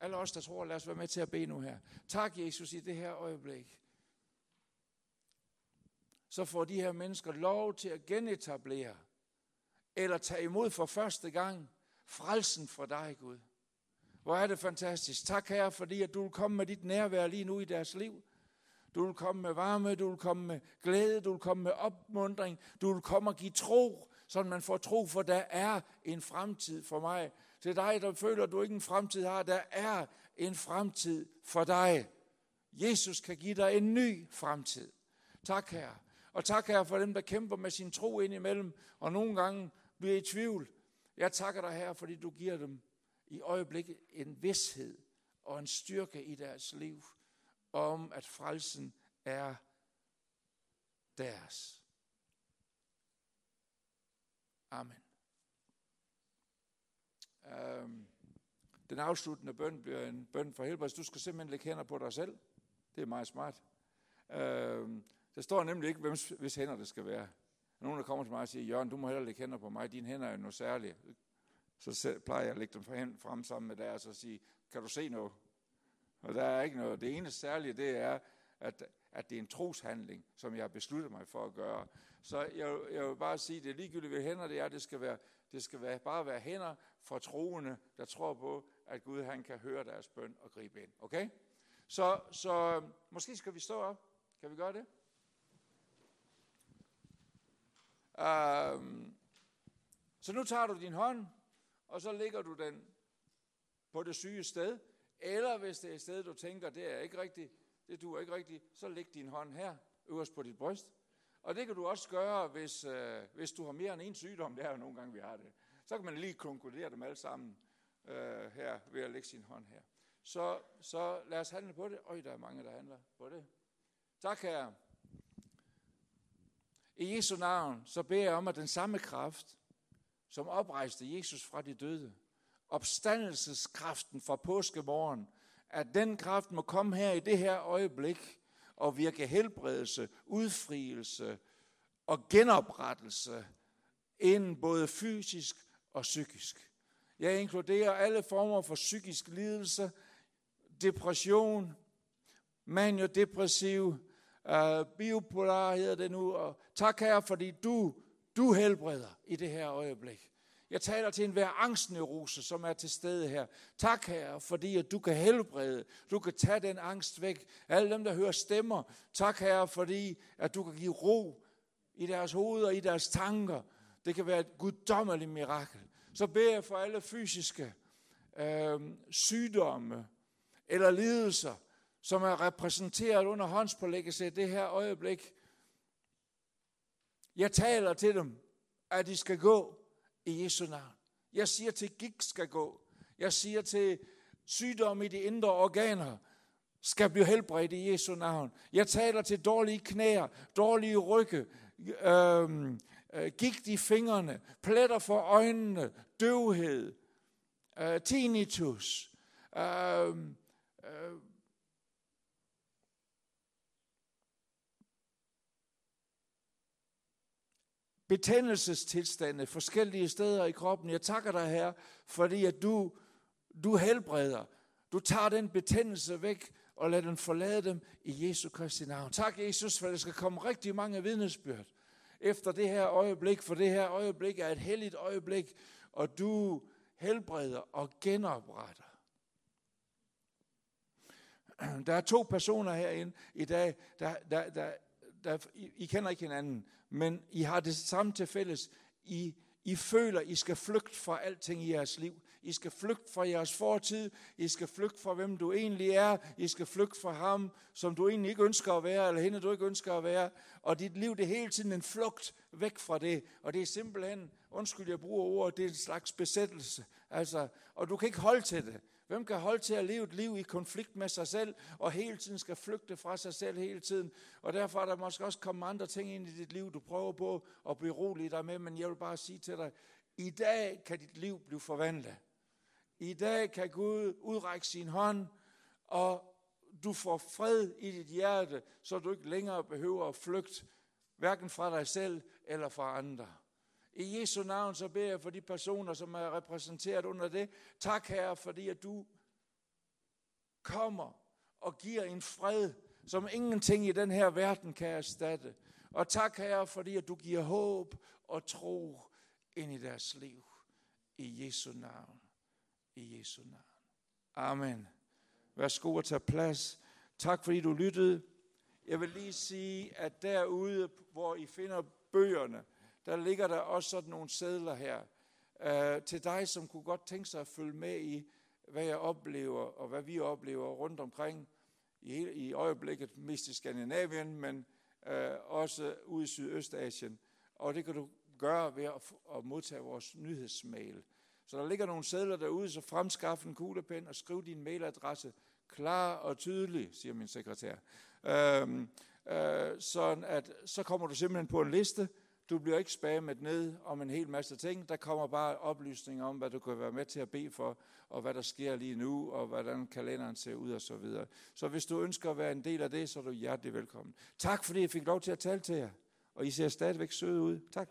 Alle os, der tror, lad os være med til at bede nu her. Tak, Jesus, i det her øjeblik. Så får de her mennesker lov til at genetablere, eller tage imod for første gang, frelsen fra dig, Gud. Hvor er det fantastisk. Tak, Herre, fordi at du vil komme med dit nærvær lige nu i deres liv. Du vil komme med varme, du vil komme med glæde, du vil komme med opmundring, du vil komme og give tro, så man får tro, for der er en fremtid for mig. Til dig, der føler, at du ikke en fremtid har, der er en fremtid for dig. Jesus kan give dig en ny fremtid. Tak, Herre. Og tak, Herre, for dem, der kæmper med sin tro indimellem, og nogle gange bliver i tvivl. Jeg takker dig, Herre, fordi du giver dem i øjeblikket en vidshed og en styrke i deres liv om, at frelsen er deres. Amen. Um, den afsluttende bøn bliver en bøn for helbredelse. Du skal simpelthen lægge hænder på dig selv. Det er meget smart. Um, der står nemlig ikke, hvem, hvis hænder det skal være. Nogen, der kommer til mig og siger, Jørgen, du må hellere lægge hænder på mig. Dine hænder er jo noget særligt. Så plejer jeg at lægge dem frem sammen med deres og sige, kan du se noget? Og der er ikke noget. Det eneste særlige, det er, at, at det er en troshandling, som jeg har besluttet mig for at gøre. Så jeg, jeg vil bare sige, det er ligegyldigt, hvad hænder det er. Det skal, være, det skal være, bare være hænder for troende, der tror på, at Gud han kan høre deres bøn og gribe ind. Okay? Så, så måske skal vi stå op. Kan vi gøre det? Um, så nu tager du din hånd, og så ligger du den på det syge sted, eller hvis det er et sted, du tænker, det er ikke rigtigt, det duer ikke rigtigt, så læg din hånd her, øverst på dit bryst. Og det kan du også gøre, hvis, øh, hvis du har mere end en sygdom, det er jo nogle gange, vi har det. Så kan man lige konkludere dem alle sammen øh, her, ved at lægge sin hånd her. Så, så lad os handle på det. Øj, der er mange, der handler på det. Tak, herre. I Jesu navn, så beder jeg om, at den samme kraft, som oprejste Jesus fra de døde, opstandelseskraften fra påskemorgen, at den kraft må komme her i det her øjeblik og virke helbredelse, udfrielse og genoprettelse inden både fysisk og psykisk. Jeg inkluderer alle former for psykisk lidelse, depression, maniodepressiv, øh, bipolar hedder det nu. Og tak her, fordi du, du helbreder i det her øjeblik. Jeg taler til enhver angstneurose, som er til stede her. Tak, Herre, fordi at du kan helbrede. Du kan tage den angst væk. Alle dem, der hører stemmer. Tak, Herre, fordi at du kan give ro i deres hoveder og i deres tanker. Det kan være et guddommeligt mirakel. Så beder jeg for alle fysiske øh, sygdomme eller lidelser, som er repræsenteret under håndspålæggelse i det her øjeblik. Jeg taler til dem, at de skal gå i Jesu navn. Jeg siger til gik skal gå. Jeg siger til sygdom i de indre organer skal blive helbredt i Jesu navn. Jeg taler til dårlige knæer, dårlige rygge, øhm, øh, gigt i fingrene, pletter for øjnene, døvhed, øh, tinnitus, øhm, øh, øh, betændelsestilstande forskellige steder i kroppen. Jeg takker dig, her, fordi at du, du helbreder. Du tager den betændelse væk og lader den forlade dem i Jesu Kristi navn. Tak, Jesus, for der skal komme rigtig mange vidnesbyrd efter det her øjeblik, for det her øjeblik er et helligt øjeblik, og du helbreder og genopretter. Der er to personer herinde i dag, der, der, der, der I, I kender ikke hinanden, men I har det samme til fælles. I, I føler, I skal flygte fra alting i jeres liv. I skal flygte fra jeres fortid. I skal flygte fra, hvem du egentlig er. I skal flygte fra ham, som du egentlig ikke ønsker at være, eller hende, du ikke ønsker at være. Og dit liv, det er hele tiden en flugt væk fra det. Og det er simpelthen, undskyld, jeg bruger ordet, det er en slags besættelse. Altså, og du kan ikke holde til det. Hvem kan holde til at leve et liv i konflikt med sig selv, og hele tiden skal flygte fra sig selv hele tiden? Og derfor er der måske også kommet andre ting ind i dit liv, du prøver på at berolige rolig dig med, men jeg vil bare sige til dig, i dag kan dit liv blive forvandlet. I dag kan Gud udrække sin hånd, og du får fred i dit hjerte, så du ikke længere behøver at flygte, hverken fra dig selv eller fra andre. I Jesu navn så beder jeg for de personer, som er repræsenteret under det. Tak herre, fordi at du kommer og giver en fred, som ingenting i den her verden kan erstatte. Og tak herre, fordi at du giver håb og tro ind i deres liv. I Jesu navn. I Jesu navn. Amen. Værsgo at tage plads. Tak fordi du lyttede. Jeg vil lige sige, at derude, hvor I finder bøgerne, der ligger der også sådan nogle sædler her. øh, til dig, som kunne godt tænke sig at følge med i, hvad jeg oplever, og hvad vi oplever rundt omkring i, i øjeblikket, mest i Skandinavien, men øh, også ude i Sydøstasien. Og det kan du gøre ved at, at modtage vores nyhedsmail. Så der ligger nogle sædler derude, så fremskaff en kuglepen og skriv din mailadresse klar og tydelig, siger min sekretær. Øhm, øh, sådan at så kommer du simpelthen på en liste, du bliver ikke spammet ned om en hel masse ting. Der kommer bare oplysninger om, hvad du kan være med til at bede for, og hvad der sker lige nu, og hvordan kalenderen ser ud og så videre. Så hvis du ønsker at være en del af det, så er du hjertelig velkommen. Tak fordi jeg fik lov til at tale til jer, og I ser stadigvæk søde ud. Tak.